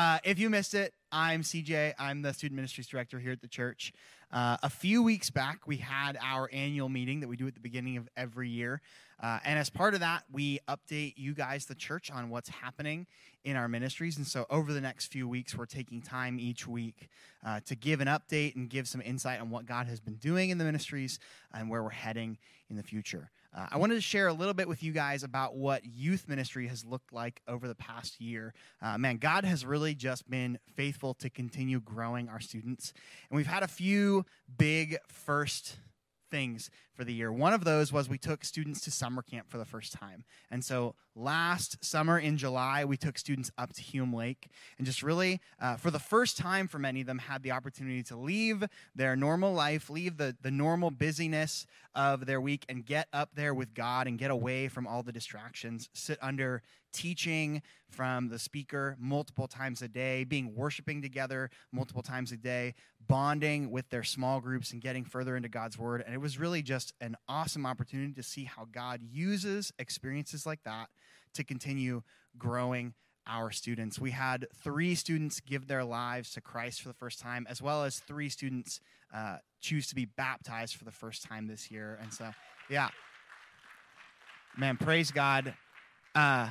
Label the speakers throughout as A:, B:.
A: Uh, if you missed it, I'm CJ. I'm the student ministries director here at the church. Uh, a few weeks back, we had our annual meeting that we do at the beginning of every year. Uh, and as part of that, we update you guys, the church, on what's happening in our ministries. And so over the next few weeks, we're taking time each week uh, to give an update and give some insight on what God has been doing in the ministries and where we're heading in the future. Uh, I wanted to share a little bit with you guys about what youth ministry has looked like over the past year. Uh, man, God has really just been faithful to continue growing our students. And we've had a few big first things for the year. One of those was we took students to summer camp for the first time. And so last summer in July, we took students up to Hume Lake and just really, uh, for the first time for many of them, had the opportunity to leave their normal life, leave the, the normal busyness of their week, and get up there with God and get away from all the distractions, sit under teaching from the speaker multiple times a day, being worshiping together multiple times a day, bonding with their small groups and getting further into God's word. And it was really just an awesome opportunity to see how God uses experiences like that to continue growing our students. We had three students give their lives to Christ for the first time, as well as three students uh, choose to be baptized for the first time this year. And so, yeah, man, praise God. Uh,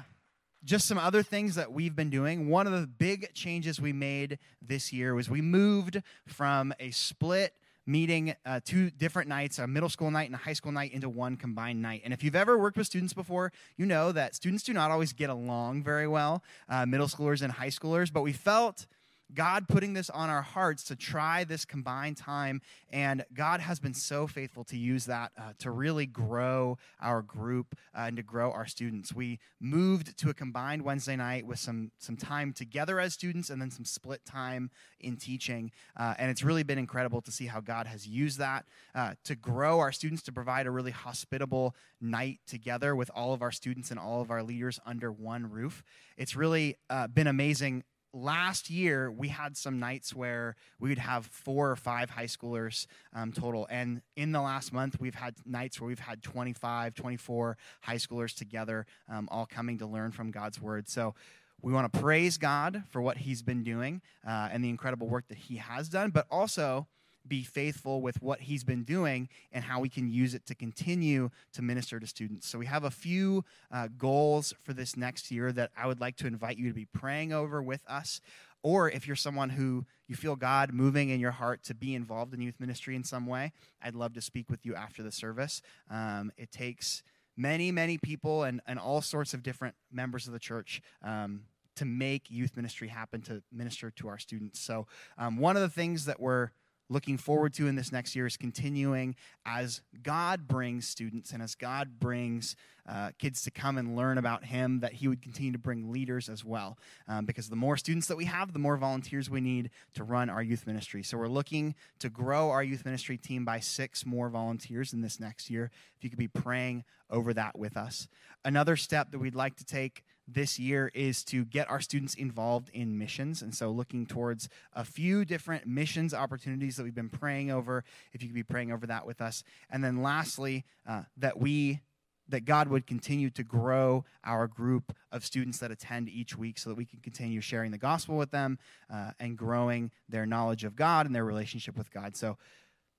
A: just some other things that we've been doing. One of the big changes we made this year was we moved from a split meeting uh, two different nights, a middle school night and a high school night, into one combined night. And if you've ever worked with students before, you know that students do not always get along very well, uh, middle schoolers and high schoolers. But we felt God putting this on our hearts to try this combined time. And God has been so faithful to use that uh, to really grow our group uh, and to grow our students. We moved to a combined Wednesday night with some, some time together as students and then some split time in teaching. Uh, and it's really been incredible to see how God has used that uh, to grow our students, to provide a really hospitable night together with all of our students and all of our leaders under one roof. It's really uh, been amazing last year we had some nights where we would have four or five high schoolers um, total. And in the last month we've had nights where we've had 25 24 high schoolers together um, all coming to learn from god's word. So we want to praise god for what he's been doing uh, and the incredible work that he has done but also be faithful with what he's been doing and how we can use it to continue to minister to students. So, we have a few uh, goals for this next year that I would like to invite you to be praying over with us. Or if you're someone who you feel God moving in your heart to be involved in youth ministry in some way, I'd love to speak with you after the service. Um, it takes many, many people and, and all sorts of different members of the church. Um, to make youth ministry happen to minister to our students. So, um, one of the things that we're looking forward to in this next year is continuing as God brings students and as God brings uh, kids to come and learn about Him, that He would continue to bring leaders as well. Um, because the more students that we have, the more volunteers we need to run our youth ministry. So we're looking to grow our youth ministry team by six more volunteers in this next year. If you could be praying over that with us. Another step that we'd like to take this year is to get our students involved in missions. And so, looking towards a few different missions opportunities that we've been praying over, if you could be praying over that with us. And then, lastly, uh, that we that God would continue to grow our group of students that attend each week so that we can continue sharing the gospel with them uh, and growing their knowledge of God and their relationship with God. So,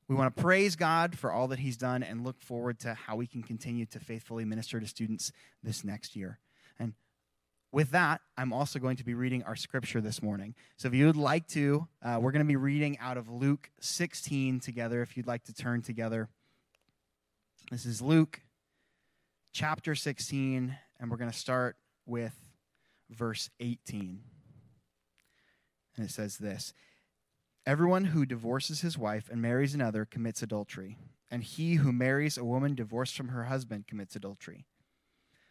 A: we want to praise God for all that He's done and look forward to how we can continue to faithfully minister to students this next year. And with that, I'm also going to be reading our scripture this morning. So if you would like to, uh, we're going to be reading out of Luke 16 together, if you'd like to turn together. This is Luke chapter 16, and we're going to start with verse 18. And it says this Everyone who divorces his wife and marries another commits adultery, and he who marries a woman divorced from her husband commits adultery.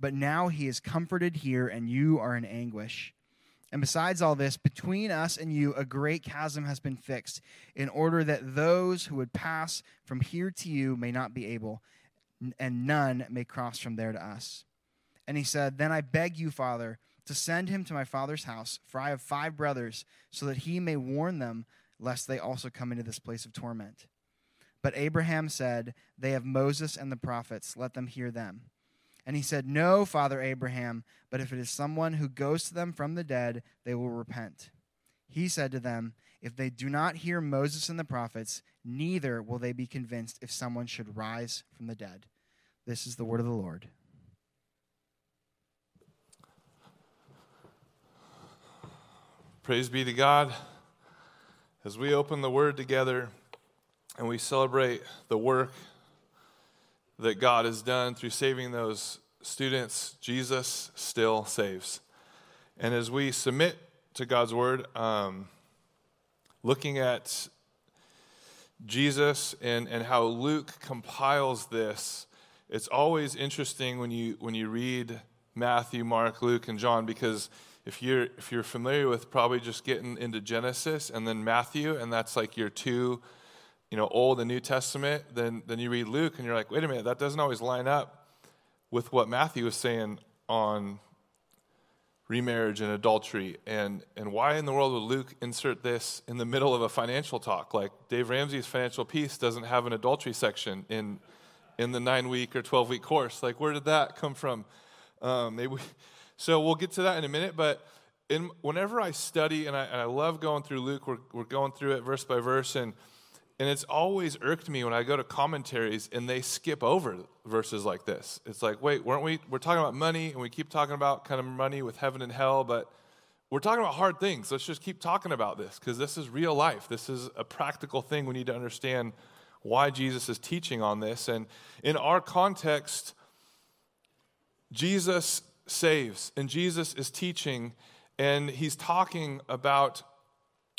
A: But now he is comforted here, and you are in anguish. And besides all this, between us and you, a great chasm has been fixed, in order that those who would pass from here to you may not be able, and none may cross from there to us. And he said, Then I beg you, Father, to send him to my father's house, for I have five brothers, so that he may warn them, lest they also come into this place of torment. But Abraham said, They have Moses and the prophets, let them hear them. And he said, No, Father Abraham, but if it is someone who goes to them from the dead, they will repent. He said to them, If they do not hear Moses and the prophets, neither will they be convinced if someone should rise from the dead. This is the word of the Lord.
B: Praise be to God. As we open the word together and we celebrate the work that God has done through saving those students, Jesus still saves. And as we submit to God's word, um, looking at Jesus and, and how Luke compiles this, it's always interesting when you, when you read Matthew, Mark, Luke, and John because if you're if you're familiar with probably just getting into Genesis and then Matthew, and that's like your two, you know, Old and New Testament, then then you read Luke and you're like, wait a minute, that doesn't always line up with what Matthew was saying on remarriage and adultery. And and why in the world would Luke insert this in the middle of a financial talk? Like Dave Ramsey's financial piece doesn't have an adultery section in in the 9 week or 12 week course. Like where did that come from? Um, maybe we, so we'll get to that in a minute, but in, whenever I study, and I, and I love going through Luke, we're, we're going through it verse by verse, and, and it's always irked me when I go to commentaries and they skip over verses like this. It's like, wait, weren't we, we're talking about money, and we keep talking about kind of money with heaven and hell, but we're talking about hard things. Let's just keep talking about this because this is real life. This is a practical thing. We need to understand why Jesus is teaching on this. And in our context, Jesus saves. And Jesus is teaching, and he's talking about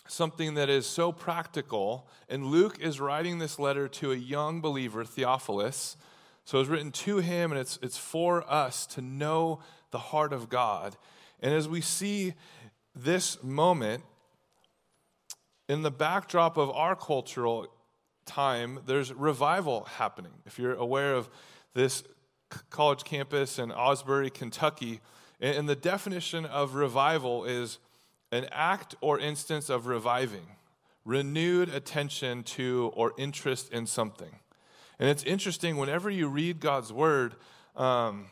B: something that is so practical. And Luke is writing this letter to a young believer, Theophilus. So it's written to him, and it's, it's for us to know the heart of God. And as we see this moment, in the backdrop of our cultural time, there's revival happening. If you're aware of this college campus in Asbury, Kentucky. And the definition of revival is an act or instance of reviving, renewed attention to or interest in something. And it's interesting, whenever you read God's word, um,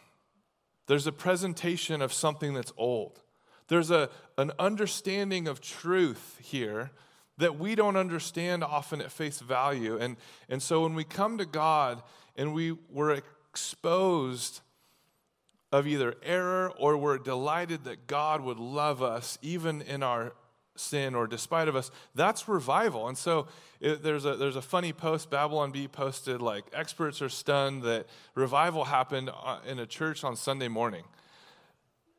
B: there's a presentation of something that's old. There's a, an understanding of truth here that we don't understand often at face value. And, and so when we come to God and we, we're exposed of either error or we're delighted that God would love us even in our sin or despite of us that's revival. And so it, there's a there's a funny post babylon bee posted like experts are stunned that revival happened uh, in a church on sunday morning.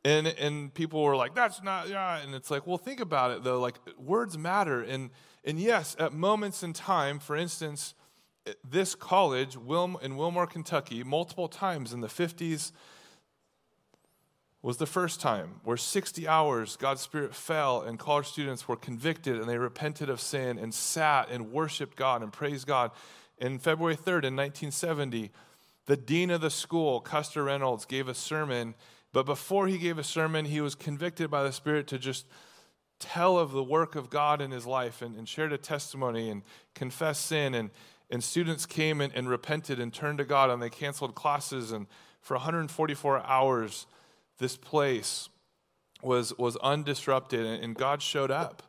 B: And and people were like that's not yeah. And it's like well think about it though. Like words matter. And and yes at moments in time for instance this college in Wilmore, Kentucky, multiple times in the 50s was the first time where 60 hours God's Spirit fell and college students were convicted and they repented of sin and sat and worshiped God and praised God. In February 3rd, in 1970, the dean of the school, Custer Reynolds, gave a sermon, but before he gave a sermon, he was convicted by the Spirit to just tell of the work of God in his life and, and shared a testimony and confess sin. And and students came and, and repented and turned to God, and they canceled classes. And for 144 hours, this place was, was undisrupted, and, God showed up,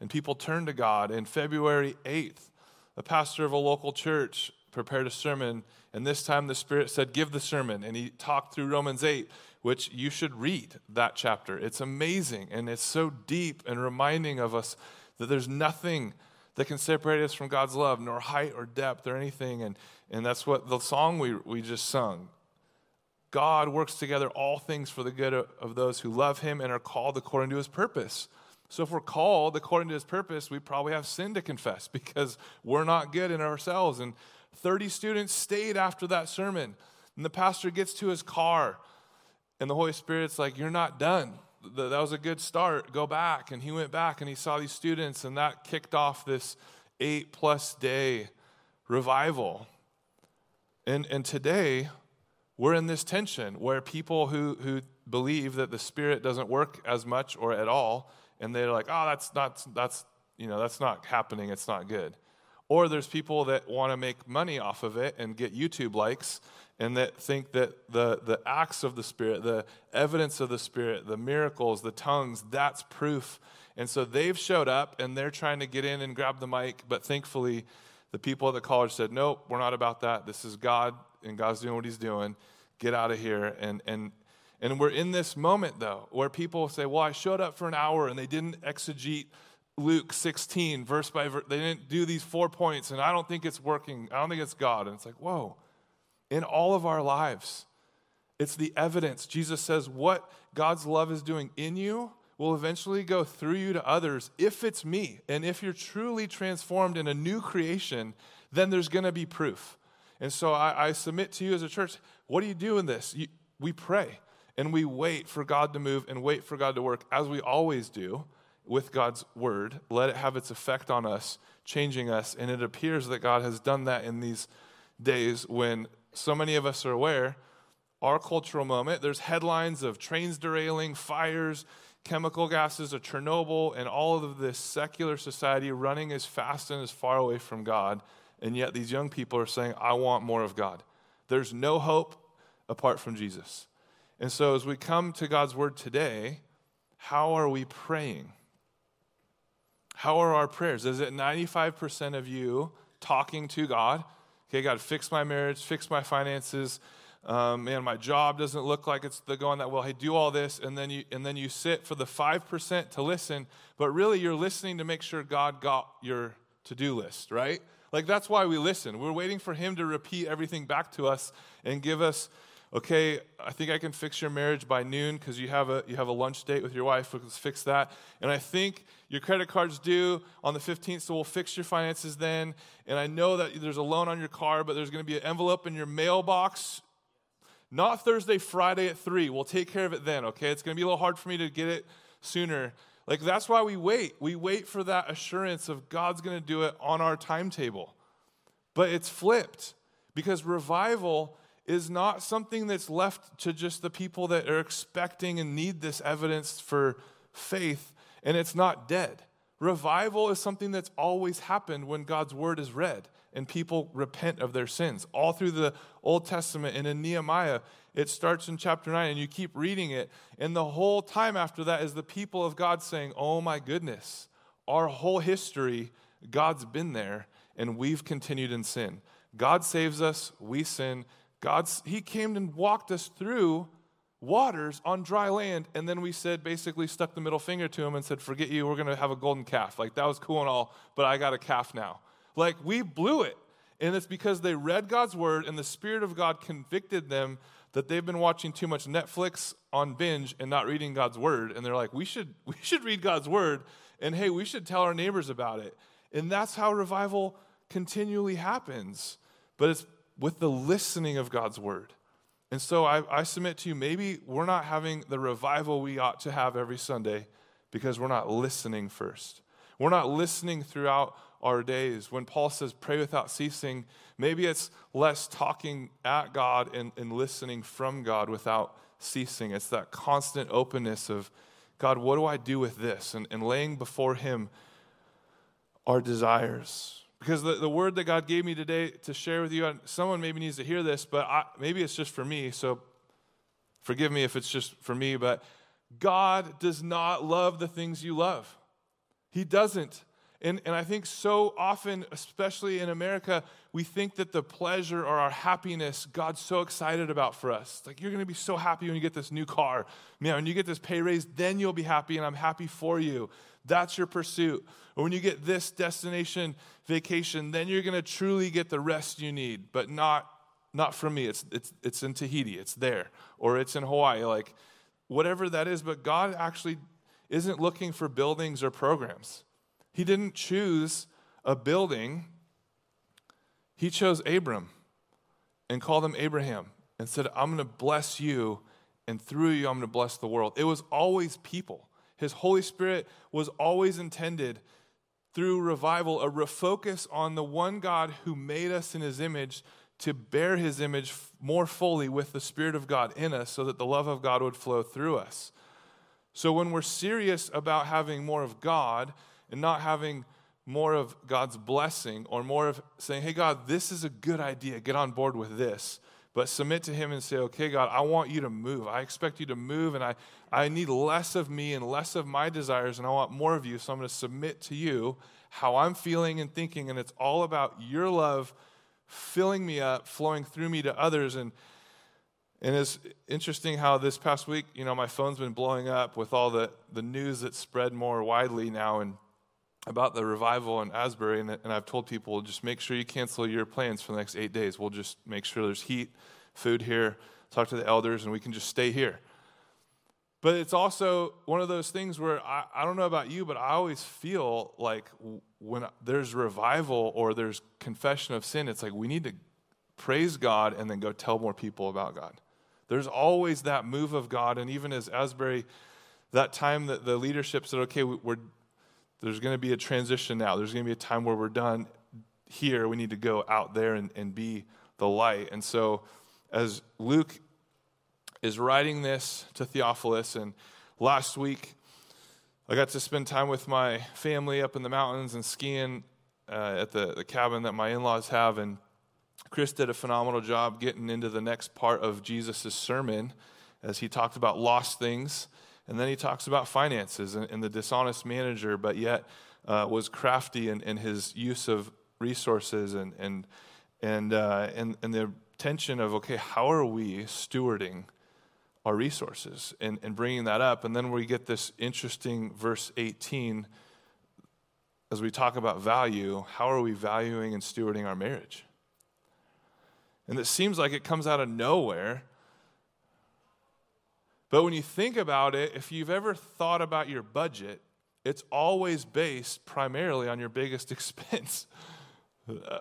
B: and people turned to God. And February 8th, the pastor of a local church prepared a sermon, and this time the Spirit said, Give the sermon. And he talked through Romans 8, which you should read that chapter. It's amazing, and it's so deep and reminding of us that there's nothing that can separate us from God's love, nor height or depth or anything. And, and that's what the song we, we just sung. God works together all things for the good of, those who love him and are called according to his purpose. So if we're called according to his purpose, we probably have sin to confess because we're not good in ourselves. And 30 students stayed after that sermon. And the pastor gets to his car, and the Holy Spirit's like, You're not done. That was a good start. Go back. And he went back and he saw these students, and that kicked off this eight plus day revival. And, and today, we're in this tension where people who, who believe that the Spirit doesn't work as much or at all, and they're like, oh, that's not, that's, you know, that's not happening. It's not good. Or there's people that want to make money off of it and get YouTube likes and that think that the, the acts of the Spirit, the evidence of the Spirit, the miracles, the tongues, that's proof. And so they've showed up and they're trying to get in and grab the mic, but thankfully, the people at the college said, Nope, we're not about that. This is God, and God's doing what He's doing. Get out of here. And, and, and we're in this moment, though, where people say, Well, I showed up for an hour and they didn't exegete Luke 16, verse by verse. They didn't do these four points, and I don't think it's working. I don't think it's God. And it's like, Whoa in all of our lives. It's the evidence. Jesus says what God's love is doing in you will eventually go through you to others if it's me. And if you're truly transformed in a new creation, then there's going to be proof. And so I, I, submit to you as a church what do you do in this? You, we pray and we wait for God to move and wait for God to work as we always do with God's word. Let it have its effect on us, changing us. And it appears that God has done that in these days when so many of us are aware, our cultural moment, there's headlines of trains derailing, fires, chemical gases of Chernobyl, and all of this secular society running as fast and as far away from God. And yet these young people are saying, I want more of God. There's no hope apart from Jesus. And so as we come to God's word today, how are we praying? How are our prayers? Is it 95% of you talking to God? Okay, God, fix my marriage, fix my finances. Um, man, my job doesn't look like it's going that well. Hey, do all this, and then you and then you sit for the five percent to listen, but really you're listening to make sure God got your to-do list, right? Like that's why we listen. We're waiting for Him to repeat everything back to us and give us okay, I think I can fix your marriage by noon because you have a you have a lunch date with your wife. Let's fix that. And I think your credit card's due on the 15th, so we'll fix your finances then. And I know that there's a loan on your car, but there's going to be an envelope in your mailbox. Not Thursday, Friday at three. We'll take care of it then. Okay, it's going to be a little hard for me to get it sooner. Like that's why we wait. We wait for that assurance of God's going to do it on our timetable. But it's flipped because revival is not something that's left to just the people that are expecting and need this evidence for faith, and it's not dead. Revival is something that's always happened when God's word is read and people repent of their sins. All through the Old Testament and in Nehemiah, it starts in chapter 9 and you keep reading it. And the whole time after that is the people of God saying, Oh my goodness, our whole history, God's been there and we've continued in sin. God saves us, we sin, God's, He came and walked us through waters on dry land. And then we said, basically, stuck the middle finger to Him and said, Forget you, we're going to have a golden calf. Like, that was cool and all, but I got a calf now. Like, we blew it. And it's because they read God's word and the Spirit of God convicted them that they've been watching too much Netflix on binge and not reading God's word. And they're like, we should, we should read God's word. And hey, we should tell our neighbors about it. And that's how revival continually happens. But it's with the listening of God's word. And so I, I, submit to you, maybe we're not having the revival we ought to have every Sunday because we're not listening first. We're not listening throughout our days. When Paul says pray without ceasing, maybe it's less talking at God and, and listening from God without ceasing. It's that constant openness of, God, what do I do with this? And, and laying before Him our desires because the, the word that God gave me today to share with you, someone maybe needs to hear this, but I, maybe it's just for me, so forgive me if it's just for me, but God does not love the things you love. He doesn't. And, and I think so often, especially in America, we think that the pleasure or our happiness God's so excited about for us. Like, you're going to be so happy when you get this new car. Man, when you get this pay raise, then you'll be happy, and I'm happy for you. That's your pursuit. Or when you get this destination vacation, then you're going to truly get the rest you need, but not, not from me. It's, it's, it's in Tahiti, it's there. Or it's in Hawaii, like whatever that is. But God actually isn't looking for buildings or programs. He didn't choose a building, he chose Abram and called him Abraham and said, I'm going to bless you, and through you, I'm going to bless the world. It was always people. His Holy Spirit was always intended through revival, a refocus on the one God who made us in his image to bear his image more fully with the Spirit of God in us so that the love of God would flow through us. So when we're serious about having more of God, and not having more of God's blessing or more of saying, hey, God, this is a good idea. Get on board with this. But submit to Him and say, okay, God, I want you to move. I expect you to move, and I, I need less of me and less of my desires, and I want more of you. So I'm going to submit to you how I'm feeling and thinking, and it's all about your love filling me up, flowing through me to others. And and it's interesting how this past week, you know, my phone's been blowing up with all the, the news that's spread more widely now. And about the revival in Asbury, and, and I've told people just make sure you cancel your plans for the next eight days. We'll just make sure there's heat, food here, talk to the elders, and we can just stay here. But it's also one of those things where I, I don't know about you, but I always feel like when there's revival or there's confession of sin, it's like we need to praise God and then go tell more people about God. There's always that move of God. And even as Asbury, that time that the leadership said, okay, we're there's going to be a transition now. There's going to be a time where we're done here. We need to go out there and, and be the light. And so, as Luke is writing this to Theophilus, and last week I got to spend time with my family up in the mountains and skiing uh, at the, the cabin that my in laws have. And Chris did a phenomenal job getting into the next part of Jesus' sermon as he talked about lost things and then he talks about finances and, and the dishonest manager, but yet uh, was crafty in, in, his use of resources and, and, and, uh, and, and the tension of, okay, how are we stewarding our resources and, and bringing that up? And then we get this interesting verse 18 as we talk about value, how are we valuing and stewarding our marriage? And it seems like it comes out of nowhere but when you think about it, if you've ever thought about your budget, it's always based primarily on your biggest expense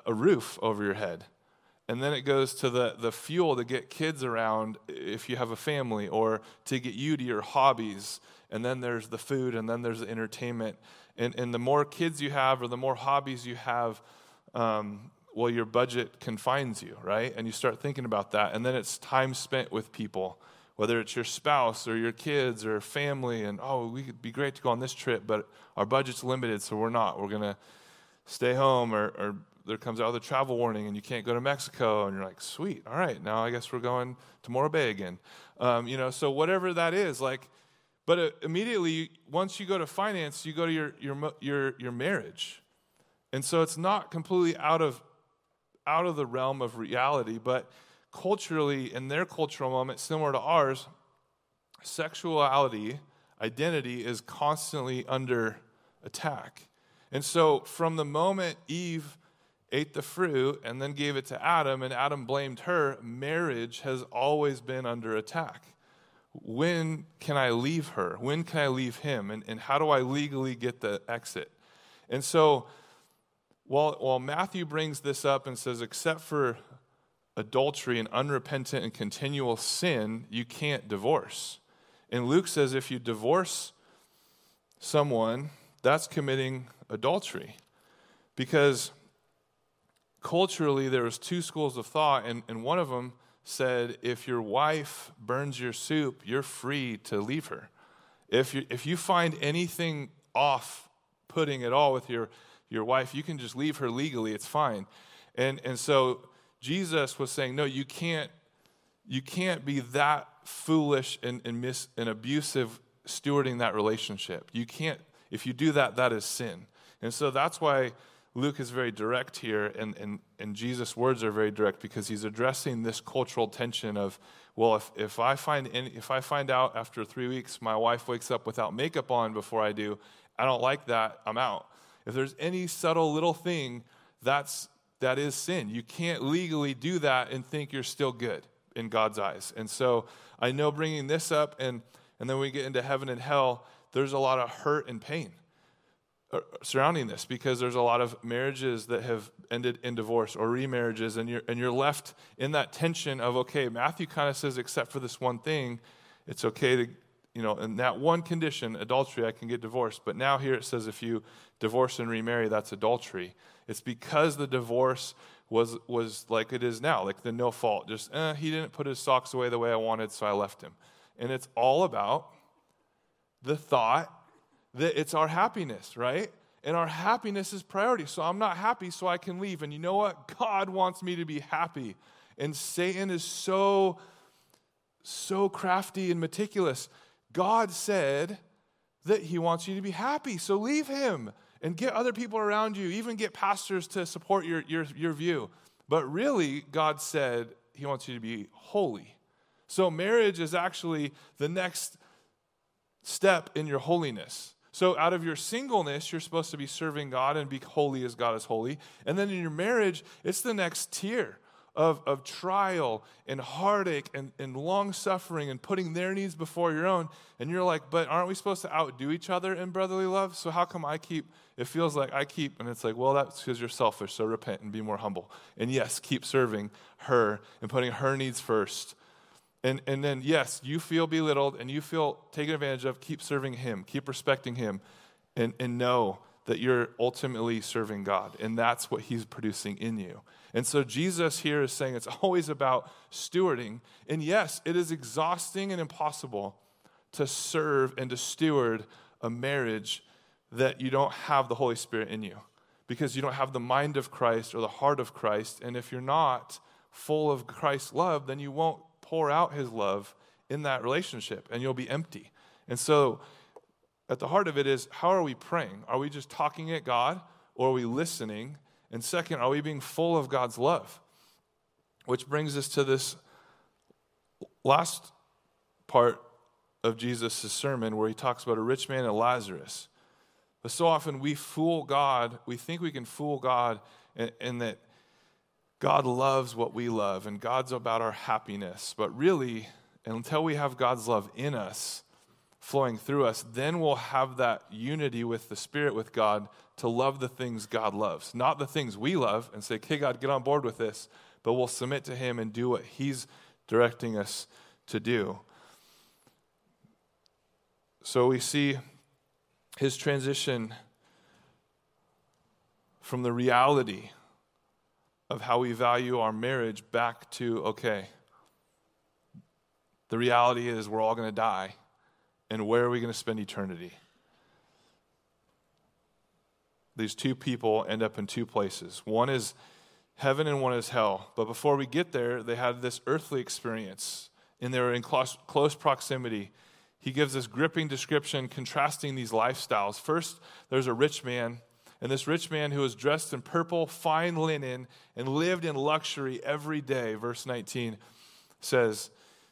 B: a roof over your head. And then it goes to the, the fuel to get kids around if you have a family or to get you to your hobbies. And then there's the food and then there's the entertainment. And, and the more kids you have or the more hobbies you have, um, well, your budget confines you, right? And you start thinking about that. And then it's time spent with people whether it's your spouse or your kids or family, and oh, we could be great to go on this trip, but our budget's limited, so we're not. We're going to stay home, or, or there comes out the travel warning and you can't go to Mexico, and you're like, sweet, all right, now I guess we're going to Morro Bay again. Um, you know, so whatever that is, like, but uh, immediately once you go to finance, you go to your your your your marriage, and so it's not completely out of out of the realm of reality, but culturally, in their cultural moment, similar to ours, sexuality, identity is constantly under attack. And so, from the moment Eve ate the fruit and then gave it to Adam, and Adam blamed her, marriage has always been under attack. When can I leave her? When can I leave him? And, and how do I legally get the exit? And so, while, while Matthew brings this up and says, except for adultery and unrepentant and continual sin, you can't divorce. And Luke says if you divorce someone, that's committing adultery. Because culturally, there was two schools of thought, and, and one of them said if your wife burns your soup, you're free to leave her. If you, if you find anything off putting at all with your, your wife, you can just leave her legally, it's fine. And, and so Jesus was saying, no, you can't, you can't be that foolish and, and, mis, and abusive stewarding that relationship. You can't, if you do that, that is sin. And so that's why Luke is very direct here, and, and, and Jesus' words are very direct because he's addressing this cultural tension of, well, if, if, I find any, if I find out after three weeks my wife wakes up without makeup on before I do, I don't like that, I'm out. If there's any subtle little thing, that's, that is sin. You can't legally do that and think you're still good in God's eyes. And so I know bringing this up, and, and then we get into heaven and hell, there's a lot of hurt and pain uh, surrounding this because there's a lot of marriages that have ended in divorce or remarriages and you're and you're left in that tension of okay Matthew kind of says except for this one thing it's okay to you know in that one condition adultery I can get divorced but now here it says if you divorce and remarry that's adultery it's because the divorce was was like it is now like the no fault just eh, he didn't put his socks away the way I wanted so I left him and it's all about the thought that it's our happiness, right? And our happiness is priority. So I'm not happy, so I can leave. And you know what? God wants me to be happy. And Satan is so, so crafty and meticulous. God said that he wants you to be happy. So leave him and get other people around you, even get pastors to support your, your, your view. But really, God said he wants you to be holy. So marriage is actually the next step in your holiness. So, out of your singleness, you're supposed to be serving God and be holy as God is holy. And then in your marriage, it's the next tier of, of trial and heartache and, and long suffering and putting their needs before your own. And you're like, but aren't we supposed to outdo each other in brotherly love? So, how come I keep, it feels like I keep, and it's like, well, that's because you're selfish, so repent and be more humble. And yes, keep serving her and putting her needs first and, and then, yes, you feel belittled and you feel taken advantage of. Keep serving Him, keep respecting Him, and, and know that you're ultimately serving God. And that's what He's producing in you. And so, Jesus here is saying it's always about stewarding. And yes, it is exhausting and impossible to serve and to steward a marriage that you don't have the Holy Spirit in you because you don't have the mind of Christ or the heart of Christ. And if you're not full of Christ's love, then you won't pour out his love in that relationship and you'll be empty. And so, at the heart of it is how are we praying? Are we just talking at God or are we listening? And second, are we being full of God's love? Which brings us to this last part of Jesus' sermon where he talks about a rich man and Lazarus. But so often we fool God, we think we can fool God, and, that God loves what we love and God's about our happiness. But really, until we have God's love in us, flowing through us, then we'll have that unity with the Spirit, with God, to love the things God loves. Not the things we love and say, okay, God, get on board with this, but we'll submit to Him and do what He's directing us to do. So we see His transition from the reality of how we value our marriage back to okay, the reality is we're all going to die, and where are we going to spend eternity? These two people end up in two places. One is heaven and one is hell. But before we get there, they had this earthly experience, and they were in close, close proximity. He gives this gripping description contrasting these lifestyles. First, there's a rich man and this rich man who was dressed in purple, fine linen, and lived in luxury every day, verse 19 says,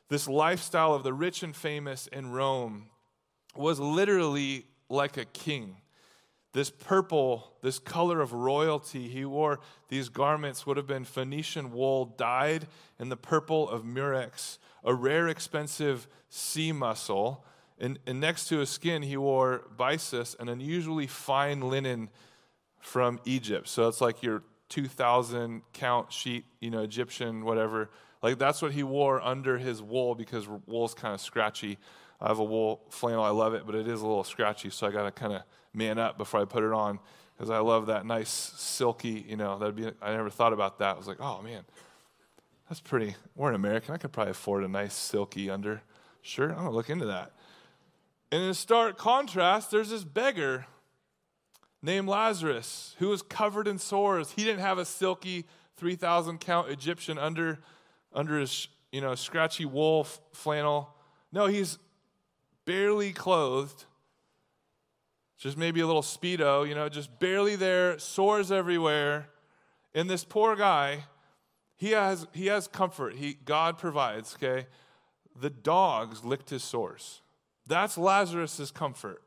B: This lifestyle of the rich and famous in Rome was literally like a king. This purple, this color of royalty, he wore these garments would have been Phoenician wool dyed in the purple of murex, a rare, expensive sea mussel. And, and next to his skin, he wore byssus, an unusually fine linen from Egypt. So it's like your 2,000 count sheet, you know, Egyptian, whatever. Like that's what he wore under his wool because wool's kind of scratchy. I have a wool flannel. I love it, but it is a little scratchy. So I got to kind of man up before I put it on because I love that nice silky, you know, that'd be, I never thought about that. I was like, oh man, that's pretty. We're an American. I could probably afford a nice silky under shirt. I'm to look into that. And in stark contrast, there's this beggar named Lazarus, who was covered in sores. He didn't have a silky 3,000 count Egyptian under, under his you know, scratchy wool flannel. No, he's barely clothed, just maybe a little Speedo, you know, just barely there, sores everywhere. And this poor guy, he has, he has comfort. He, God provides, okay? The dogs licked his sores. That's Lazarus' comfort.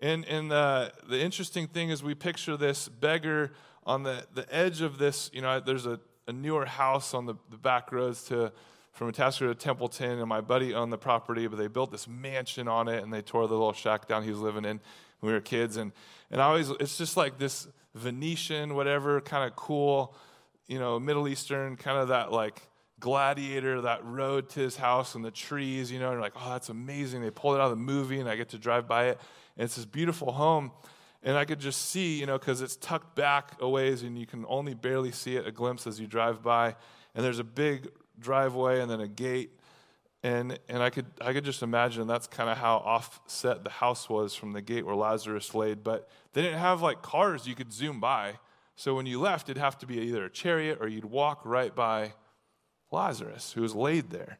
B: And, and the, the interesting thing is, we picture this beggar on the, the edge of this. You know, there's a, a newer house on the, the back roads to from Itasca to Templeton, and my buddy owned the property, but they built this mansion on it, and they tore the little shack down he was living in when we were kids. And, and I always, it's just like this Venetian, whatever, kind of cool, you know, Middle Eastern, kind of that like gladiator, that road to his house and the trees, you know, and like, oh, that's amazing. They pulled it out of the movie, and I get to drive by it. And it's this beautiful home. And I could just see, you know, because it's tucked back a ways and you can only barely see it, a glimpse as you drive by. And there's a big driveway and then a gate. And, and I, could, I could just imagine that's kind of how offset the house was from the gate where Lazarus laid. But they didn't have like cars you could zoom by. So when you left, it'd have to be either a chariot or you'd walk right by Lazarus, who was laid there.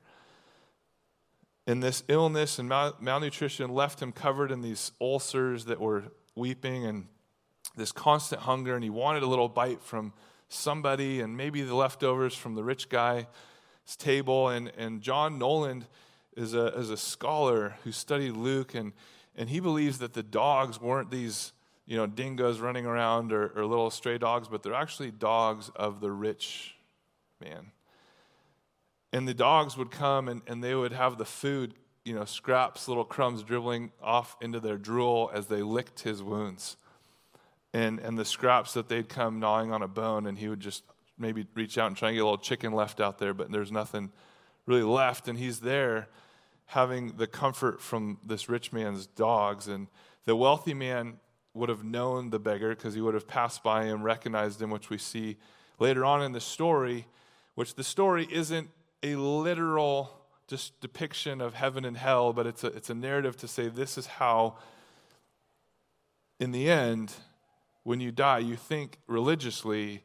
B: And this illness and mal- malnutrition left him covered in these ulcers that were weeping and this constant hunger. And he wanted a little bite from somebody and maybe the leftovers from the rich guy table. And, and John Nolland is a, is a scholar who studied Luke, and, and he believes that the dogs weren't these you know, dingoes running around or, or little stray dogs, but they're actually dogs of the rich man. And the dogs would come and, and they would have the food, you know, scraps, little crumbs dribbling off into their drool as they licked his wounds. And, and the scraps that they'd come gnawing on a bone, and he would just maybe reach out and try and get a little chicken left out there, but there's nothing really left. And he's there having the comfort from this rich man's dogs. And the wealthy man would have known the beggar because he would have passed by him, recognized him, which we see later on in the story, which the story isn't a literal just depiction of heaven and hell, but it's a, it's a narrative to say this is how, in the end, when you die, you think religiously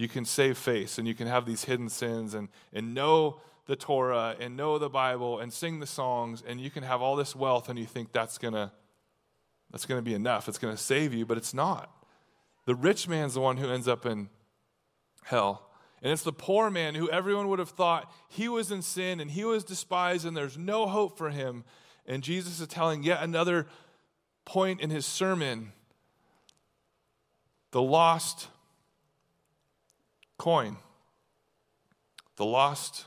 B: you can save face and you can have these hidden sins and, and know the Torah and know the Bible and sing the songs and you can have all this wealth and you think that's gonna that's gonna be enough. It's gonna save you, but it's not. The rich man's the one who ends up in hell. And it's the poor man who everyone would have thought he was in sin and he was despised and there's no hope for him. And Jesus is telling yet another point in his sermon the lost coin, the lost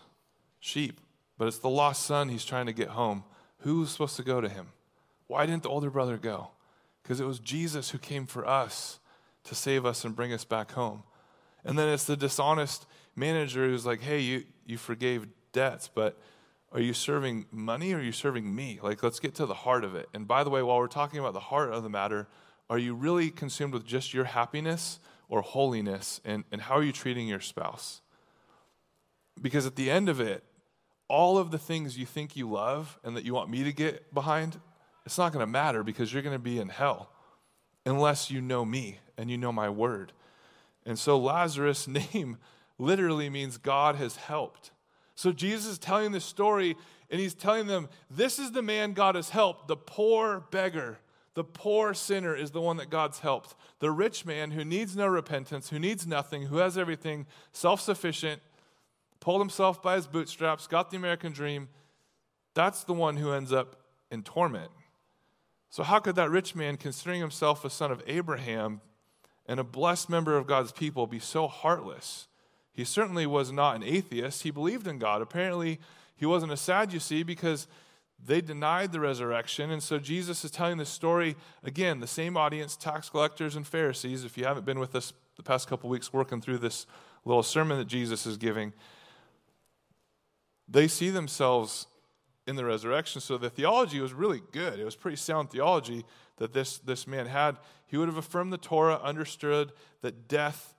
B: sheep, but it's the lost son he's trying to get home. Who's supposed to go to him? Why didn't the older brother go? Because it was Jesus who came for us to save us and bring us back home. And then it's the dishonest manager who's like, hey, you, you forgave debts, but are you serving money or are you serving me? Like, let's get to the heart of it. And by the way, while we're talking about the heart of the matter, are you really consumed with just your happiness or holiness? And, and how are you treating your spouse? Because at the end of it, all of the things you think you love and that you want me to get behind, it's not going to matter because you're going to be in hell unless you know me and you know my word. And so Lazarus' name literally means God has helped. So Jesus is telling this story and he's telling them, This is the man God has helped, the poor beggar. The poor sinner is the one that God's helped. The rich man who needs no repentance, who needs nothing, who has everything, self sufficient, pulled himself by his bootstraps, got the American dream, that's the one who ends up in torment. So, how could that rich man, considering himself a son of Abraham and a blessed member of God's people, be so heartless? He certainly was not an atheist. He believed in God. Apparently, he wasn't a Sadducee because they denied the resurrection. And so Jesus is telling this story again, the same audience, tax collectors and Pharisees. If you haven't been with us the past couple weeks working through this little sermon that Jesus is giving, they see themselves in the resurrection. So the theology was really good. It was pretty sound theology that this, this man had. He would have affirmed the Torah, understood that death,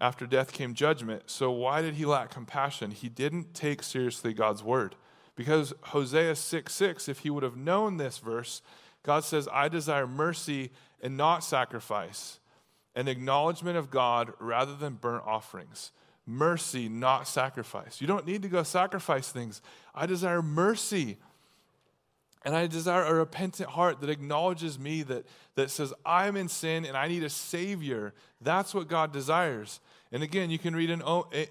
B: after death came judgment. So why did he lack compassion? He didn't take seriously God's word. Because Hosea 6 6, if he would have known this verse, God says, I desire mercy and not sacrifice, an acknowledgement of God rather than burnt offerings. Mercy, not sacrifice. You don't need to go sacrifice things. I desire mercy. And I desire a repentant heart that acknowledges me, that, that says, I'm in sin and I need a Savior. That's what God desires. And again, you can read in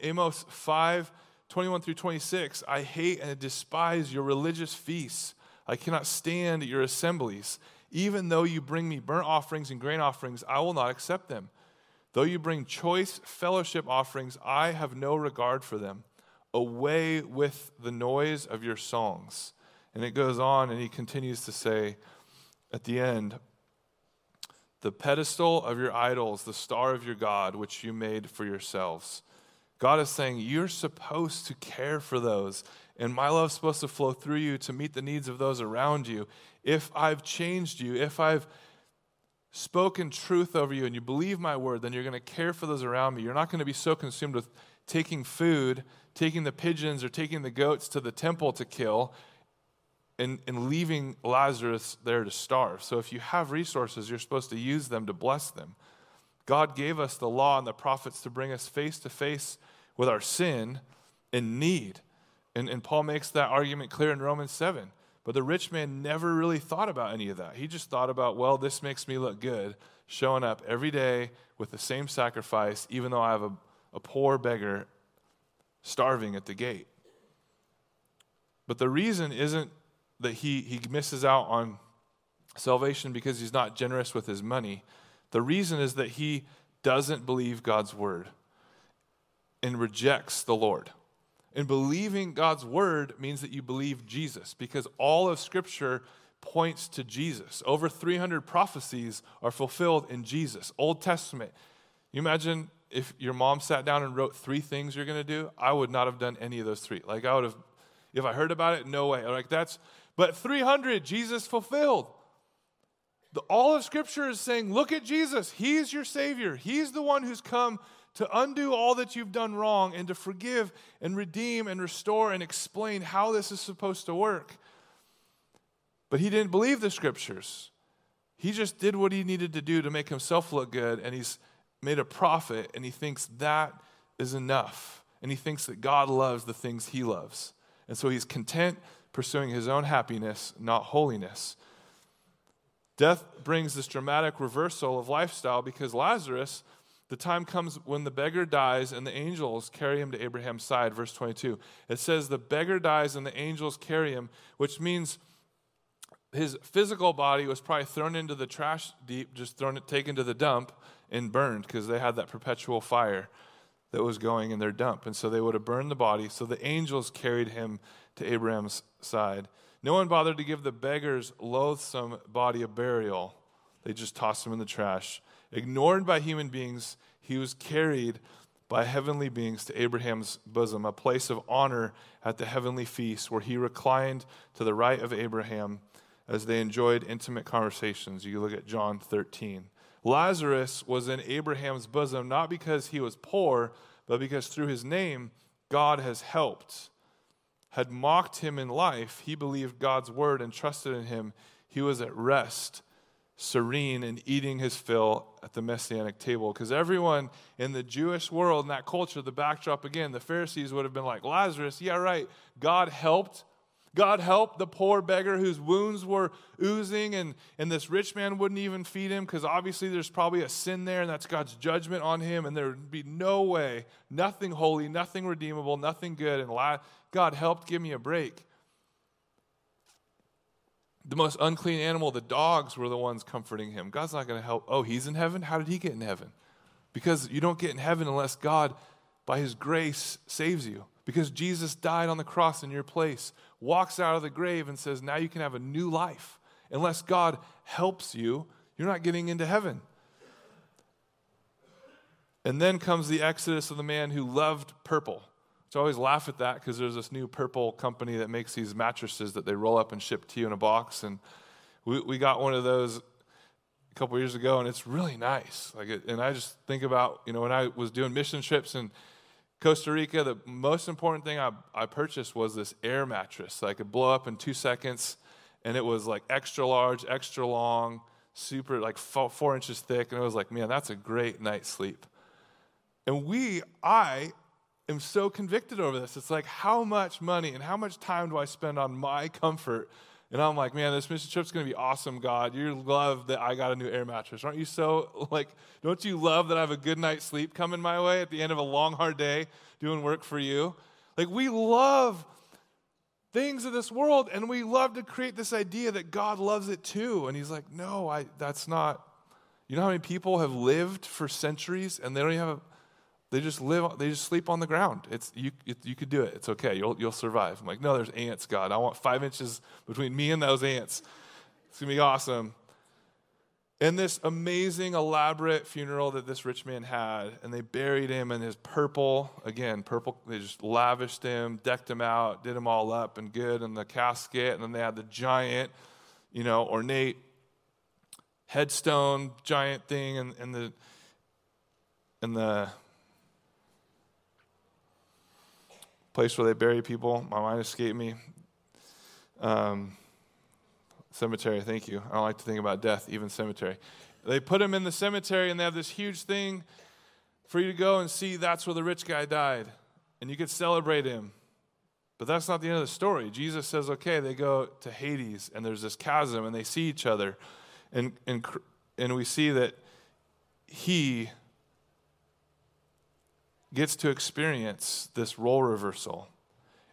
B: Amos 5 21 through 26 I hate and despise your religious feasts. I cannot stand your assemblies. Even though you bring me burnt offerings and grain offerings, I will not accept them. Though you bring choice fellowship offerings, I have no regard for them. Away with the noise of your songs. And it goes on, and he continues to say at the end, the pedestal of your idols, the star of your God, which you made for yourselves. God is saying, You're supposed to care for those, and my love's supposed to flow through you to meet the needs of those around you. If I've changed you, if I've spoken truth over you and you believe my word, then you're going to care for those around me. You're not going to be so consumed with taking food, taking the pigeons, or taking the goats to the temple to kill and, and leaving Lazarus there to starve. So if you have resources, you're supposed to use them to bless them. God gave us the law and the prophets to bring us face to face with our sin and need. And, and Paul makes that argument clear in Romans 7. But the rich man never really thought about any of that. He just thought about, well, this makes me look good, showing up every day with the same sacrifice, even though I have a, a poor beggar starving at the gate. But the reason isn't that he, he misses out on salvation because he's not generous with his money. The reason is that he doesn't believe God's word and rejects the Lord. And believing God's word means that you believe Jesus because all of Scripture points to Jesus. Over 300 prophecies are fulfilled in Jesus. Old Testament. You imagine if your mom sat down and wrote three things you're going to do, I would not have done any of those three. Like I would have, if I heard about it, no way. Like that's but 300, Jesus fulfilled. The, all of Scripture is saying, look at Jesus. He's your Savior. He's the one who's come to undo all that you've done wrong and to forgive and redeem and restore and explain how this is supposed to work. But he didn't believe the Scriptures. He just did what he needed to do to make himself look good, and he's made a profit, and he thinks that is enough. And he thinks that God loves the things he loves. And so he's content pursuing his own happiness, not holiness. Death brings this dramatic reversal of lifestyle because Lazarus, the time comes when the beggar dies and the angels carry him to Abraham's side. Verse 22. It says, The beggar dies and the angels carry him, which means his physical body was probably thrown into the trash deep, just thrown, taken to the dump and burned because they had that perpetual fire that was going in their dump. And so they would have burned the body. So the angels carried him to Abraham's side. No one bothered to give the beggar's loathsome body a burial. They just tossed him in the trash. Ignored by human beings, he was carried by heavenly beings to Abraham's bosom, a place of honor at the heavenly feast where he reclined to the right of Abraham as they enjoyed intimate conversations. You look at John 13. Lazarus was in Abraham's bosom not because he was poor, but because through his name, God has helped had mocked him in life, he believed God's word and trusted in him. He was at rest, serene, and eating his fill at the messianic table. Because everyone in the Jewish world, in that culture, the backdrop again, the Pharisees would have been like, Lazarus, yeah, right. God helped God helped the poor beggar whose wounds were oozing, and, and this rich man wouldn't even feed him because obviously there's probably a sin there, and that's God's judgment on him, and there would be no way, nothing holy, nothing redeemable, nothing good. And God helped give me a break. The most unclean animal, the dogs, were the ones comforting him. God's not going to help. Oh, he's in heaven? How did he get in heaven? Because you don't get in heaven unless God, by his grace, saves you because Jesus died on the cross in your place, walks out of the grave and says, Now you can have a new life. Unless God helps you, you're not getting into heaven. And then comes the exodus of the man who loved purple. So I always laugh at that because there's this new purple company that makes these mattresses that they roll up and ship to you in a box. And we, we got one of those a couple years ago, and it's really nice. Like, it, and I just think about, you know, when I was doing mission trips and Costa Rica, the most important thing I, I purchased was this air mattress that I could blow up in two seconds, and it was like extra large, extra long, super like four, four inches thick, and it was like, man, that's a great night's sleep. And we, I am so convicted over this. It's like, how much money and how much time do I spend on my comfort And I'm like, man, this mission trip's going to be awesome, God. You love that I got a new air mattress. Aren't you so, like, don't you love that I have a good night's sleep coming my way at the end of a long, hard day doing work for you? Like, we love things of this world and we love to create this idea that God loves it too. And He's like, no, I, that's not. You know how many people have lived for centuries and they don't even have they just live, they just sleep on the ground. It's, you, it, you could do it. It's okay. You'll, you'll survive. I'm like, no, there's ants, God. I want five inches between me and those ants. It's going to be awesome. And this amazing, elaborate funeral that this rich man had, and they buried him in his purple, again, purple, they just lavished him, decked him out, did him all up and good in the casket, and then they had the giant, you know, ornate headstone, giant thing, and, and the, and the, place where they bury people. My mind escaped me. Um, cemetery, thank you. I don't like to think about death, even cemetery. They put him in the cemetery and they have this huge thing for you to go and see that's where the rich guy died. And you could celebrate him. But that's not the end of the story. Jesus says, okay, they go to Hades and there's this chasm and they see each other. And, and, and we see that he gets to experience this role reversal.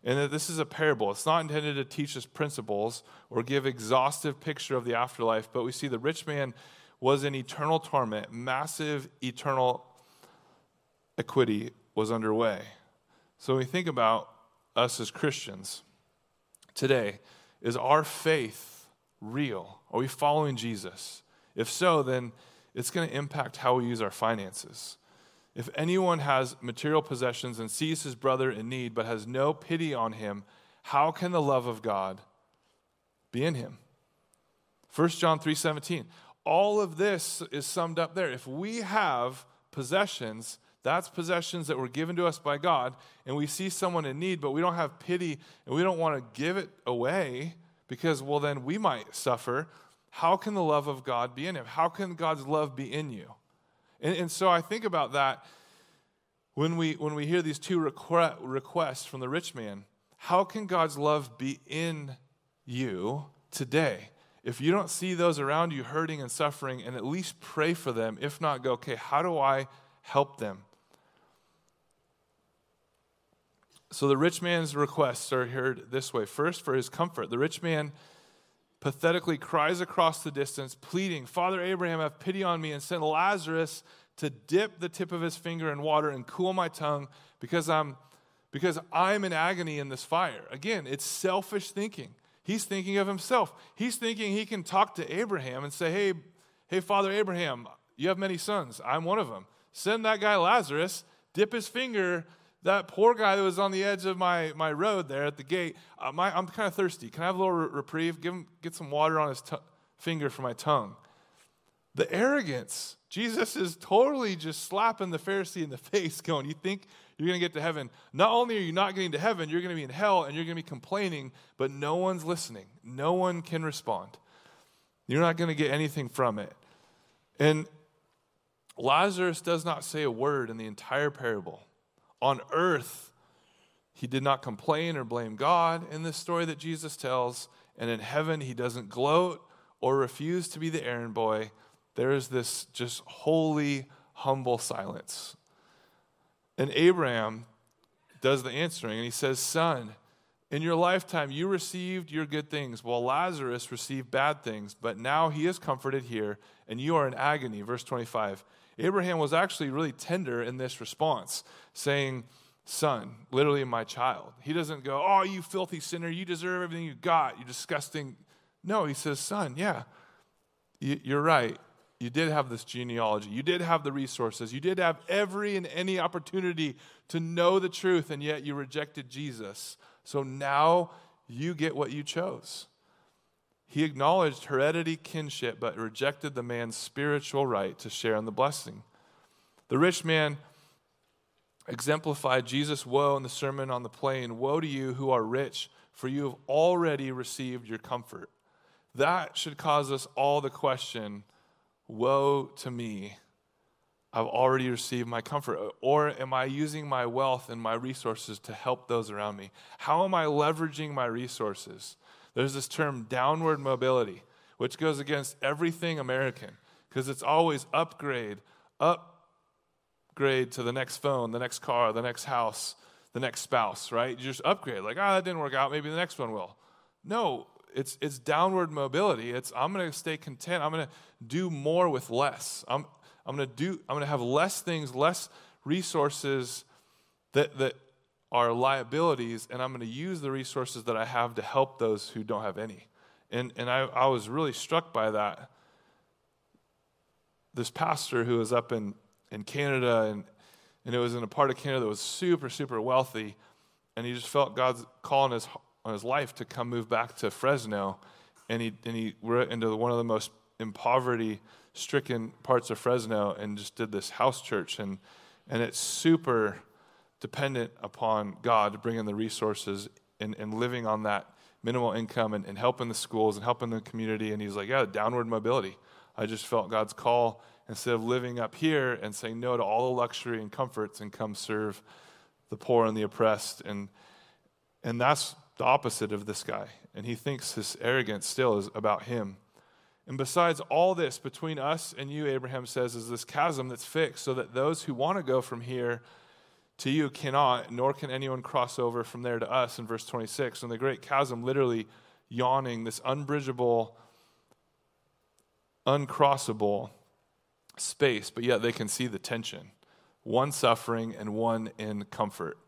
B: And that this is a parable. It's not intended to teach us principles or give exhaustive picture of the afterlife, but we see the rich man was in eternal torment, massive eternal equity was underway. So when we think about us as Christians today, is our faith real? Are we following Jesus? If so, then it's going to impact how we use our finances. If anyone has material possessions and sees his brother in need but has no pity on him, how can the love of God be in him? 1 John 3:17. All of this is summed up there. If we have possessions, that's possessions that were given to us by God, and we see someone in need, but we don't have pity and we don't want to give it away because, well, then we might suffer. How can the love of God be in him? How can God's love be in you? And, and so I think about that when we, when we hear these two requ- requests from the rich man. How can God's love be in you today? If you don't see those around you hurting and suffering, and at least pray for them, if not, go, okay, how do I help them? So the rich man's requests are heard this way. First, for his comfort. The rich man pathetically cries across the distance, pleading, Father Abraham, have pity on me and send Lazarus to dip the tip of his finger in water and cool my tongue because I'm because I'm in agony in this fire. Again, it's selfish thinking. He's thinking of himself. He's thinking he can talk to Abraham and say, "Hey, hey Father Abraham, you have many sons. I'm one of them. Send that guy Lazarus, dip his finger that poor guy that was on the edge of my, my road there at the gate, uh, my, I'm kind of thirsty. Can I have a little reprieve? Give him, get some water on his t- finger for my tongue. The arrogance. Jesus is totally just slapping the Pharisee in the face, going, You think you're going to get to heaven? Not only are you not getting to heaven, you're going to be in hell and you're going to be complaining, but no one's listening. No one can respond. You're not going to get anything from it. And Lazarus does not say a word in the entire parable. On earth, he did not complain or blame God in this story that Jesus tells. And in heaven, he doesn't gloat or refuse to be the errand boy. There is this just holy, humble silence. And Abraham does the answering, and he says, Son, in your lifetime you received your good things, while Lazarus received bad things, but now he is comforted here, and you are in agony. Verse 25. Abraham was actually really tender in this response, saying, Son, literally my child. He doesn't go, Oh, you filthy sinner, you deserve everything you got, you disgusting. No, he says, Son, yeah, you're right. You did have this genealogy. You did have the resources. You did have every and any opportunity to know the truth, and yet you rejected Jesus. So now you get what you chose. He acknowledged heredity, kinship, but rejected the man's spiritual right to share in the blessing. The rich man exemplified Jesus' woe in the Sermon on the Plain Woe to you who are rich, for you have already received your comfort. That should cause us all the question Woe to me, I've already received my comfort. Or am I using my wealth and my resources to help those around me? How am I leveraging my resources? There's this term downward mobility, which goes against everything American because it's always upgrade, upgrade to the next phone, the next car, the next house, the next spouse, right? You just upgrade, like, ah, oh, that didn't work out, maybe the next one will. No, it's, it's downward mobility. It's I'm going to stay content. I'm going to do more with less. I'm, I'm going to do, I'm going to have less things, less resources that, that are liabilities, and I'm going to use the resources that I have to help those who don't have any. And, and I, I was really struck by that. This pastor who was up in, in Canada, and, and it was in a part of Canada that was super, super wealthy, and he just felt God's call on his, on his life to come move back to Fresno. And he, and he went into one of the most in poverty stricken parts of Fresno and just did this house church. And, and it's super dependent upon God to bring in the resources and, and living on that minimal income and, and helping the schools and helping the community. And he's like, yeah, downward mobility. I just felt God's call instead of living up here and saying no to all the luxury and comforts and come serve the poor and the oppressed. And, and that's the opposite of this guy. And he thinks his arrogance still is about him. And besides all this, between us and you, Abraham says, is this chasm that's fixed so that those who want to go from here to you cannot, nor can anyone cross over from there to us in verse 26. And the great chasm literally yawning, this unbridgeable, uncrossable space, but yet they can see the tension one suffering and one in comfort.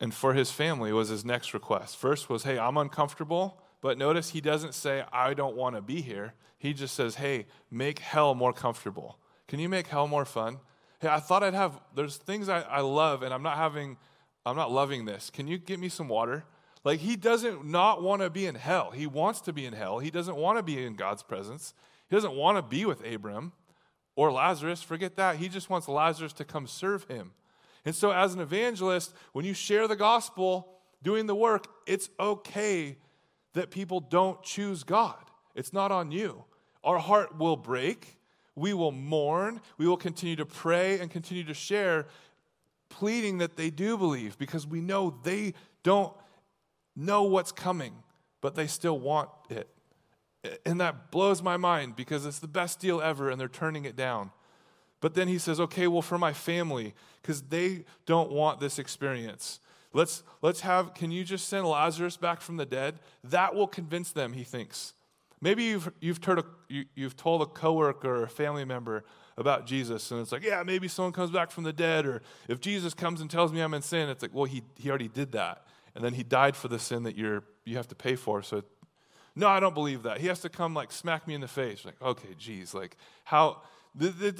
B: And for his family was his next request. First was, hey, I'm uncomfortable, but notice he doesn't say, I don't want to be here. He just says, hey, make hell more comfortable. Can you make hell more fun? Hey, I thought I'd have, there's things I, I love and I'm not having, I'm not loving this. Can you get me some water? Like he doesn't not want to be in hell. He wants to be in hell. He doesn't want to be in God's presence. He doesn't want to be with Abram or Lazarus. Forget that. He just wants Lazarus to come serve him. And so, as an evangelist, when you share the gospel, doing the work, it's okay that people don't choose God. It's not on you. Our heart will break. We will mourn. We will continue to pray and continue to share, pleading that they do believe because we know they don't know what's coming, but they still want it. And that blows my mind because it's the best deal ever and they're turning it down. But then he says, okay, well, for my family, because they don't want this experience. Let's, let's have, can you just send Lazarus back from the dead? That will convince them, he thinks. Maybe you've, you've, told a, you, you've told a coworker or a family member about Jesus, and it's like, yeah, maybe someone comes back from the dead, or if Jesus comes and tells me I'm in sin, it's like, well, he, he already did that. And then he died for the sin that you're, you have to pay for. So, no, I don't believe that. He has to come, like, smack me in the face. Like, okay, geez, like, how,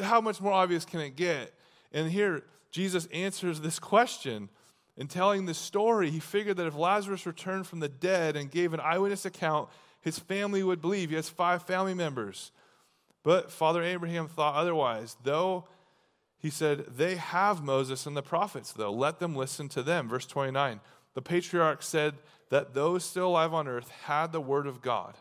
B: how much more obvious can it get? And here, Jesus answers this question. In telling this story, he figured that if Lazarus returned from the dead and gave an eyewitness account, his family would believe. He has five family members. But Father Abraham thought otherwise. Though he said, They have Moses and the prophets, though. Let them listen to them. Verse 29. The patriarch said that those still alive on earth had the word of God.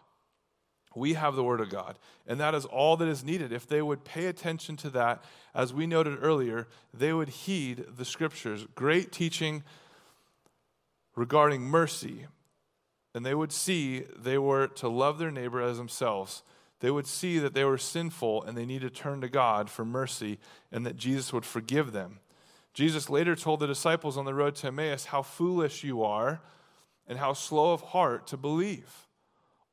B: We have the word of God. And that is all that is needed. If they would pay attention to that, as we noted earlier, they would heed the scriptures. Great teaching regarding mercy and they would see they were to love their neighbor as themselves. They would see that they were sinful and they need to turn to God for mercy and that Jesus would forgive them. Jesus later told the disciples on the road to Emmaus how foolish you are and how slow of heart to believe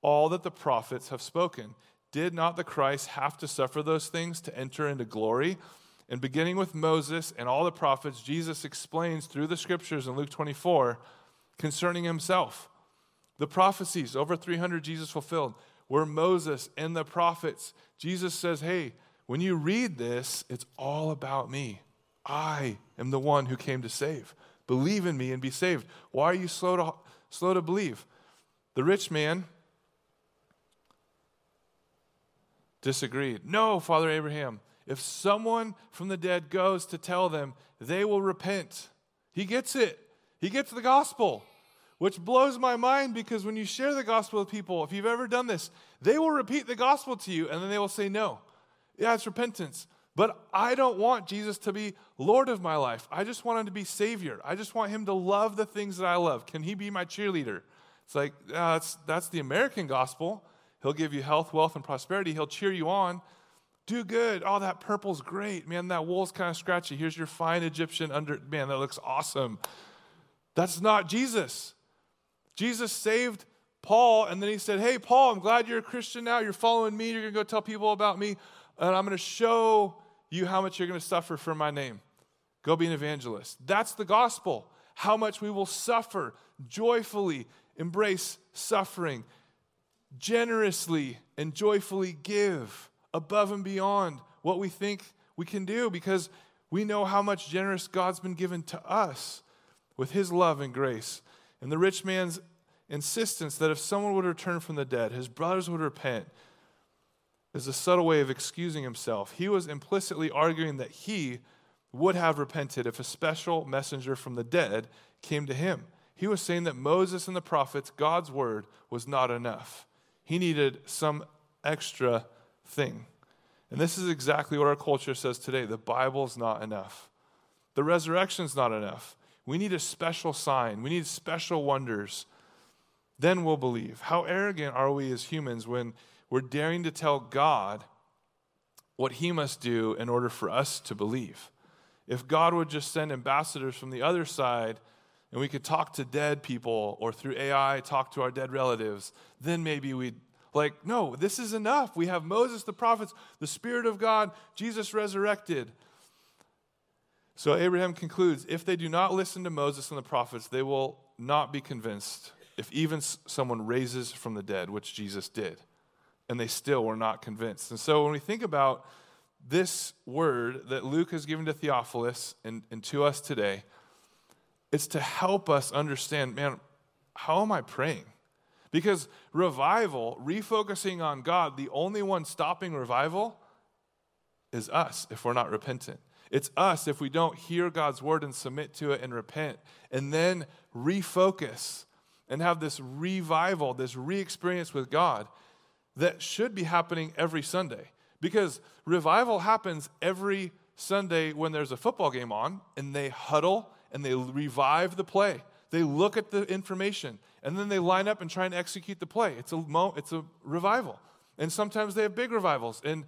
B: all that the prophets have spoken. Did not the Christ have to suffer those things to enter into glory? And beginning with Moses and all the prophets, Jesus explains through the scriptures in Luke 24 concerning himself the prophecies, over 300 Jesus fulfilled, were Moses and the prophets. Jesus says, Hey, when you read this, it's all about me. I am the one who came to save. Believe in me and be saved. Why are you slow to, slow to believe? The rich man disagreed. No, Father Abraham, if someone from the dead goes to tell them, they will repent. He gets it, he gets the gospel which blows my mind because when you share the gospel with people, if you've ever done this, they will repeat the gospel to you and then they will say no. Yeah, it's repentance. But I don't want Jesus to be Lord of my life. I just want him to be Savior. I just want him to love the things that I love. Can he be my cheerleader? It's like, uh, that's, that's the American gospel. He'll give you health, wealth, and prosperity. He'll cheer you on. Do good. Oh, that purple's great. Man, that wool's kind of scratchy. Here's your fine Egyptian under. Man, that looks awesome. That's not Jesus. Jesus saved Paul, and then he said, Hey, Paul, I'm glad you're a Christian now. You're following me. You're going to go tell people about me, and I'm going to show you how much you're going to suffer for my name. Go be an evangelist. That's the gospel. How much we will suffer, joyfully embrace suffering, generously and joyfully give above and beyond what we think we can do because we know how much generous God's been given to us with his love and grace. And the rich man's insistence that if someone would return from the dead, his brothers would repent, is a subtle way of excusing himself. He was implicitly arguing that he would have repented if a special messenger from the dead came to him. He was saying that Moses and the prophets, God's word, was not enough. He needed some extra thing. And this is exactly what our culture says today the Bible's not enough. The resurrection's not enough. We need a special sign, we need special wonders. Then we'll believe. How arrogant are we as humans when we're daring to tell God what he must do in order for us to believe? If God would just send ambassadors from the other side and we could talk to dead people or through AI talk to our dead relatives, then maybe we'd like, no, this is enough. We have Moses, the prophets, the Spirit of God, Jesus resurrected. So Abraham concludes if they do not listen to Moses and the prophets, they will not be convinced if even someone raises from the dead, which Jesus did. And they still were not convinced. And so when we think about this word that Luke has given to Theophilus and, and to us today, it's to help us understand, man, how am I praying? Because revival, refocusing on God, the only one stopping revival is us if we're not repentant. It's us if we don't hear God's word and submit to it and repent and then refocus and have this revival, this re experience with God that should be happening every Sunday. Because revival happens every Sunday when there's a football game on and they huddle and they revive the play. They look at the information and then they line up and try and execute the play. It's a, mo- it's a revival. And sometimes they have big revivals. And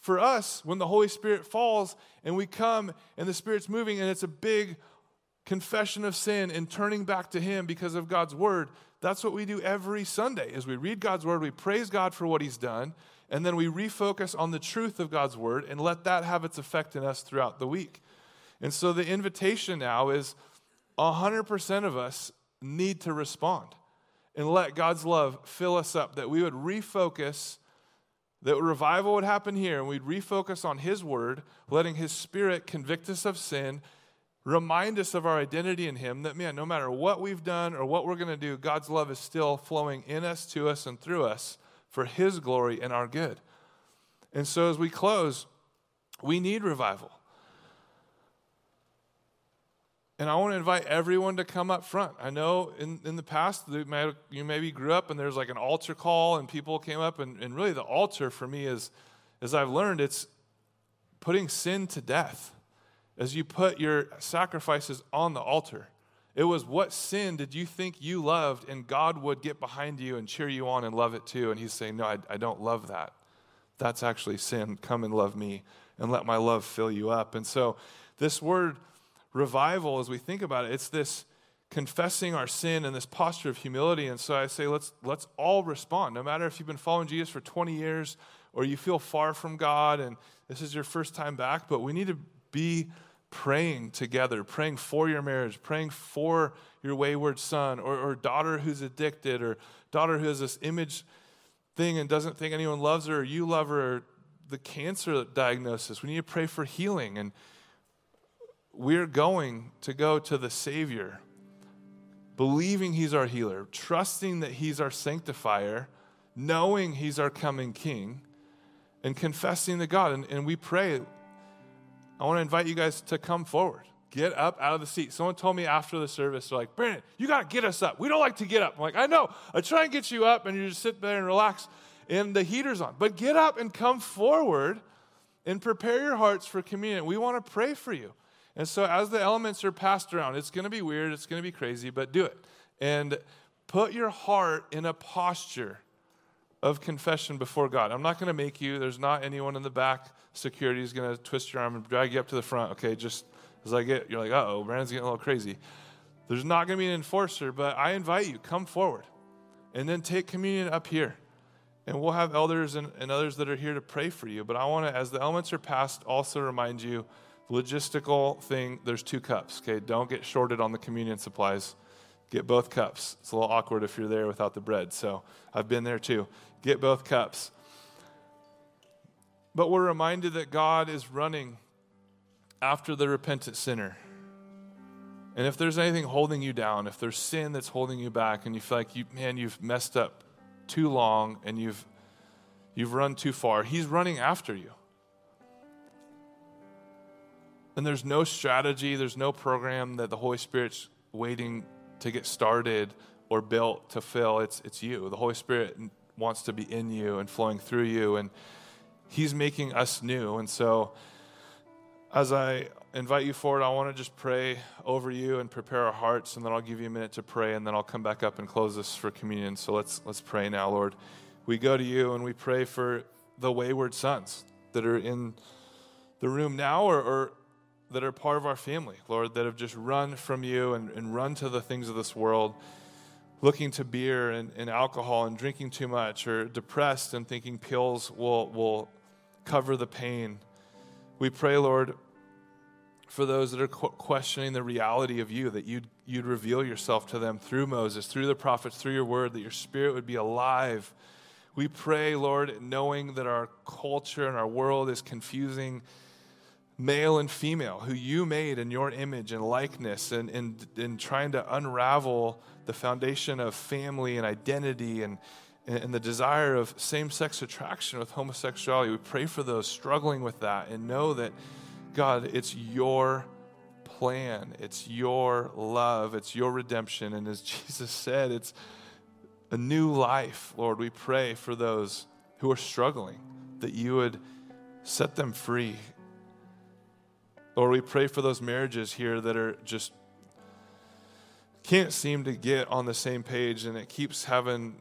B: for us, when the Holy Spirit falls and we come and the Spirit's moving and it's a big confession of sin and turning back to Him because of God's Word, that's what we do every Sunday. As we read God's Word, we praise God for what He's done, and then we refocus on the truth of God's Word and let that have its effect in us throughout the week. And so the invitation now is 100% of us need to respond and let God's love fill us up, that we would refocus, that revival would happen here, and we'd refocus on His Word, letting His Spirit convict us of sin, remind us of our identity in Him, that, man, no matter what we've done or what we're going to do, God's love is still flowing in us, to us, and through us for His glory and our good. And so as we close, we need revival. And I want to invite everyone to come up front. I know in, in the past, you maybe grew up and there's like an altar call and people came up. And, and really, the altar for me is, as I've learned, it's putting sin to death. As you put your sacrifices on the altar, it was what sin did you think you loved, and God would get behind you and cheer you on and love it too. And He's saying, No, I, I don't love that. That's actually sin. Come and love me and let my love fill you up. And so, this word revival, as we think about it, it's this confessing our sin and this posture of humility. And so I say, let's, let's all respond. No matter if you've been following Jesus for 20 years or you feel far from God and this is your first time back, but we need to be praying together, praying for your marriage, praying for your wayward son or, or daughter who's addicted or daughter who has this image thing and doesn't think anyone loves her or you love her or the cancer diagnosis. We need to pray for healing and we're going to go to the Savior, believing He's our healer, trusting that He's our sanctifier, knowing He's our coming King, and confessing to God. And, and we pray. I want to invite you guys to come forward. Get up out of the seat. Someone told me after the service, they're like, Brandon, you got to get us up. We don't like to get up. I'm like, I know. I try and get you up, and you just sit there and relax, and the heater's on. But get up and come forward and prepare your hearts for communion. We want to pray for you. And so, as the elements are passed around, it's going to be weird, it's going to be crazy, but do it. And put your heart in a posture of confession before God. I'm not going to make you, there's not anyone in the back, security is going to twist your arm and drag you up to the front. Okay, just as I get, you're like, uh oh, Brandon's getting a little crazy. There's not going to be an enforcer, but I invite you, come forward and then take communion up here. And we'll have elders and, and others that are here to pray for you. But I want to, as the elements are passed, also remind you logistical thing there's two cups, okay? Don't get shorted on the communion supplies. Get both cups. It's a little awkward if you're there without the bread. So I've been there too. Get both cups. But we're reminded that God is running after the repentant sinner. And if there's anything holding you down, if there's sin that's holding you back and you feel like you man you've messed up too long and you've you've run too far, he's running after you. And there's no strategy, there's no program that the Holy Spirit's waiting to get started or built to fill. It's it's you. The Holy Spirit wants to be in you and flowing through you and he's making us new. And so as I invite you forward, I want to just pray over you and prepare our hearts, and then I'll give you a minute to pray, and then I'll come back up and close this for communion. So let's let's pray now, Lord. We go to you and we pray for the wayward sons that are in the room now or, or that are part of our family, Lord, that have just run from you and, and run to the things of this world, looking to beer and, and alcohol and drinking too much, or depressed and thinking pills will, will cover the pain. We pray, Lord, for those that are questioning the reality of you, that you'd, you'd reveal yourself to them through Moses, through the prophets, through your word, that your spirit would be alive. We pray, Lord, knowing that our culture and our world is confusing male and female, who you made in your image and likeness, and, and trying to unravel the foundation of family and identity and, and the desire of same sex attraction with homosexuality. We pray for those struggling with that and know that God, it's your plan, it's your love, it's your redemption. And as Jesus said, it's a new life. Lord, we pray for those who are struggling that you would set them free. Lord, we pray for those marriages here that are just can't seem to get on the same page and it keeps having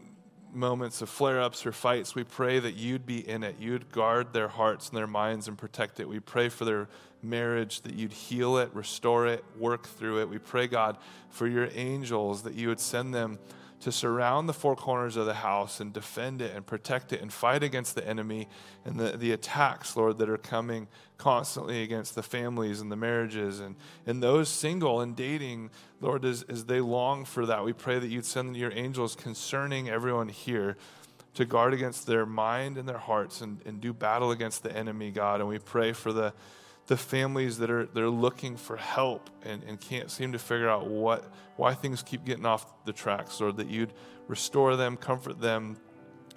B: moments of flare ups or fights, we pray that you'd be in it. You'd guard their hearts and their minds and protect it. We pray for their marriage that you'd heal it, restore it, work through it. We pray, God, for your angels that you would send them to surround the four corners of the house and defend it and protect it and fight against the enemy and the, the attacks, Lord, that are coming constantly against the families and the marriages and, and those single and dating, Lord, as, as they long for that, we pray that you'd send your angels concerning everyone here to guard against their mind and their hearts and, and do battle against the enemy, God. And we pray for the the families that are they're looking for help and, and can't seem to figure out what why things keep getting off the tracks, or that you'd restore them, comfort them,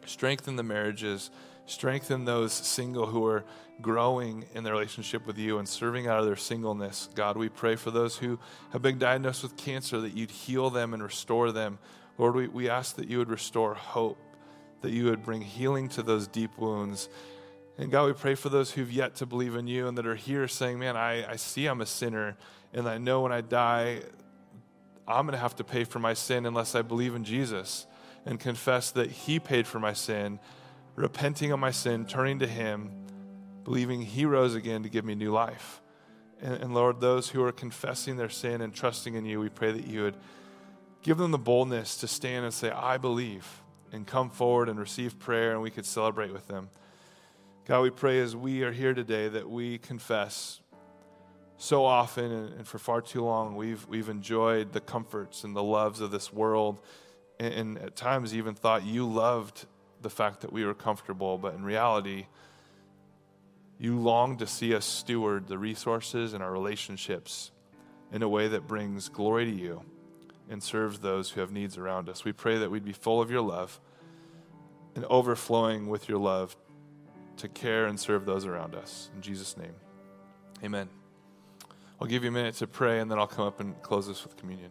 B: strengthen the marriages, strengthen those single who are growing in their relationship with you and serving out of their singleness. God, we pray for those who have been diagnosed with cancer that you'd heal them and restore them. Lord, we, we ask that you would restore hope, that you would bring healing to those deep wounds and God, we pray for those who've yet to believe in you and that are here saying, Man, I, I see I'm a sinner, and I know when I die, I'm going to have to pay for my sin unless I believe in Jesus and confess that He paid for my sin, repenting of my sin, turning to Him, believing He rose again to give me new life. And, and Lord, those who are confessing their sin and trusting in you, we pray that you would give them the boldness to stand and say, I believe, and come forward and receive prayer, and we could celebrate with them. God, we pray as we are here today that we confess so often and, for far too long we've, we've enjoyed the comforts and the loves of this world and, and at times even thought you loved the fact that we were comfortable, but in reality, you long to see us steward the resources and our relationships in a way that brings glory to you and serves those who have needs around us. We pray that we'd be full of your love and overflowing with your love to care and serve those around us. In Jesus' name, amen. I'll give you a minute to pray and then I'll come up and close this with communion.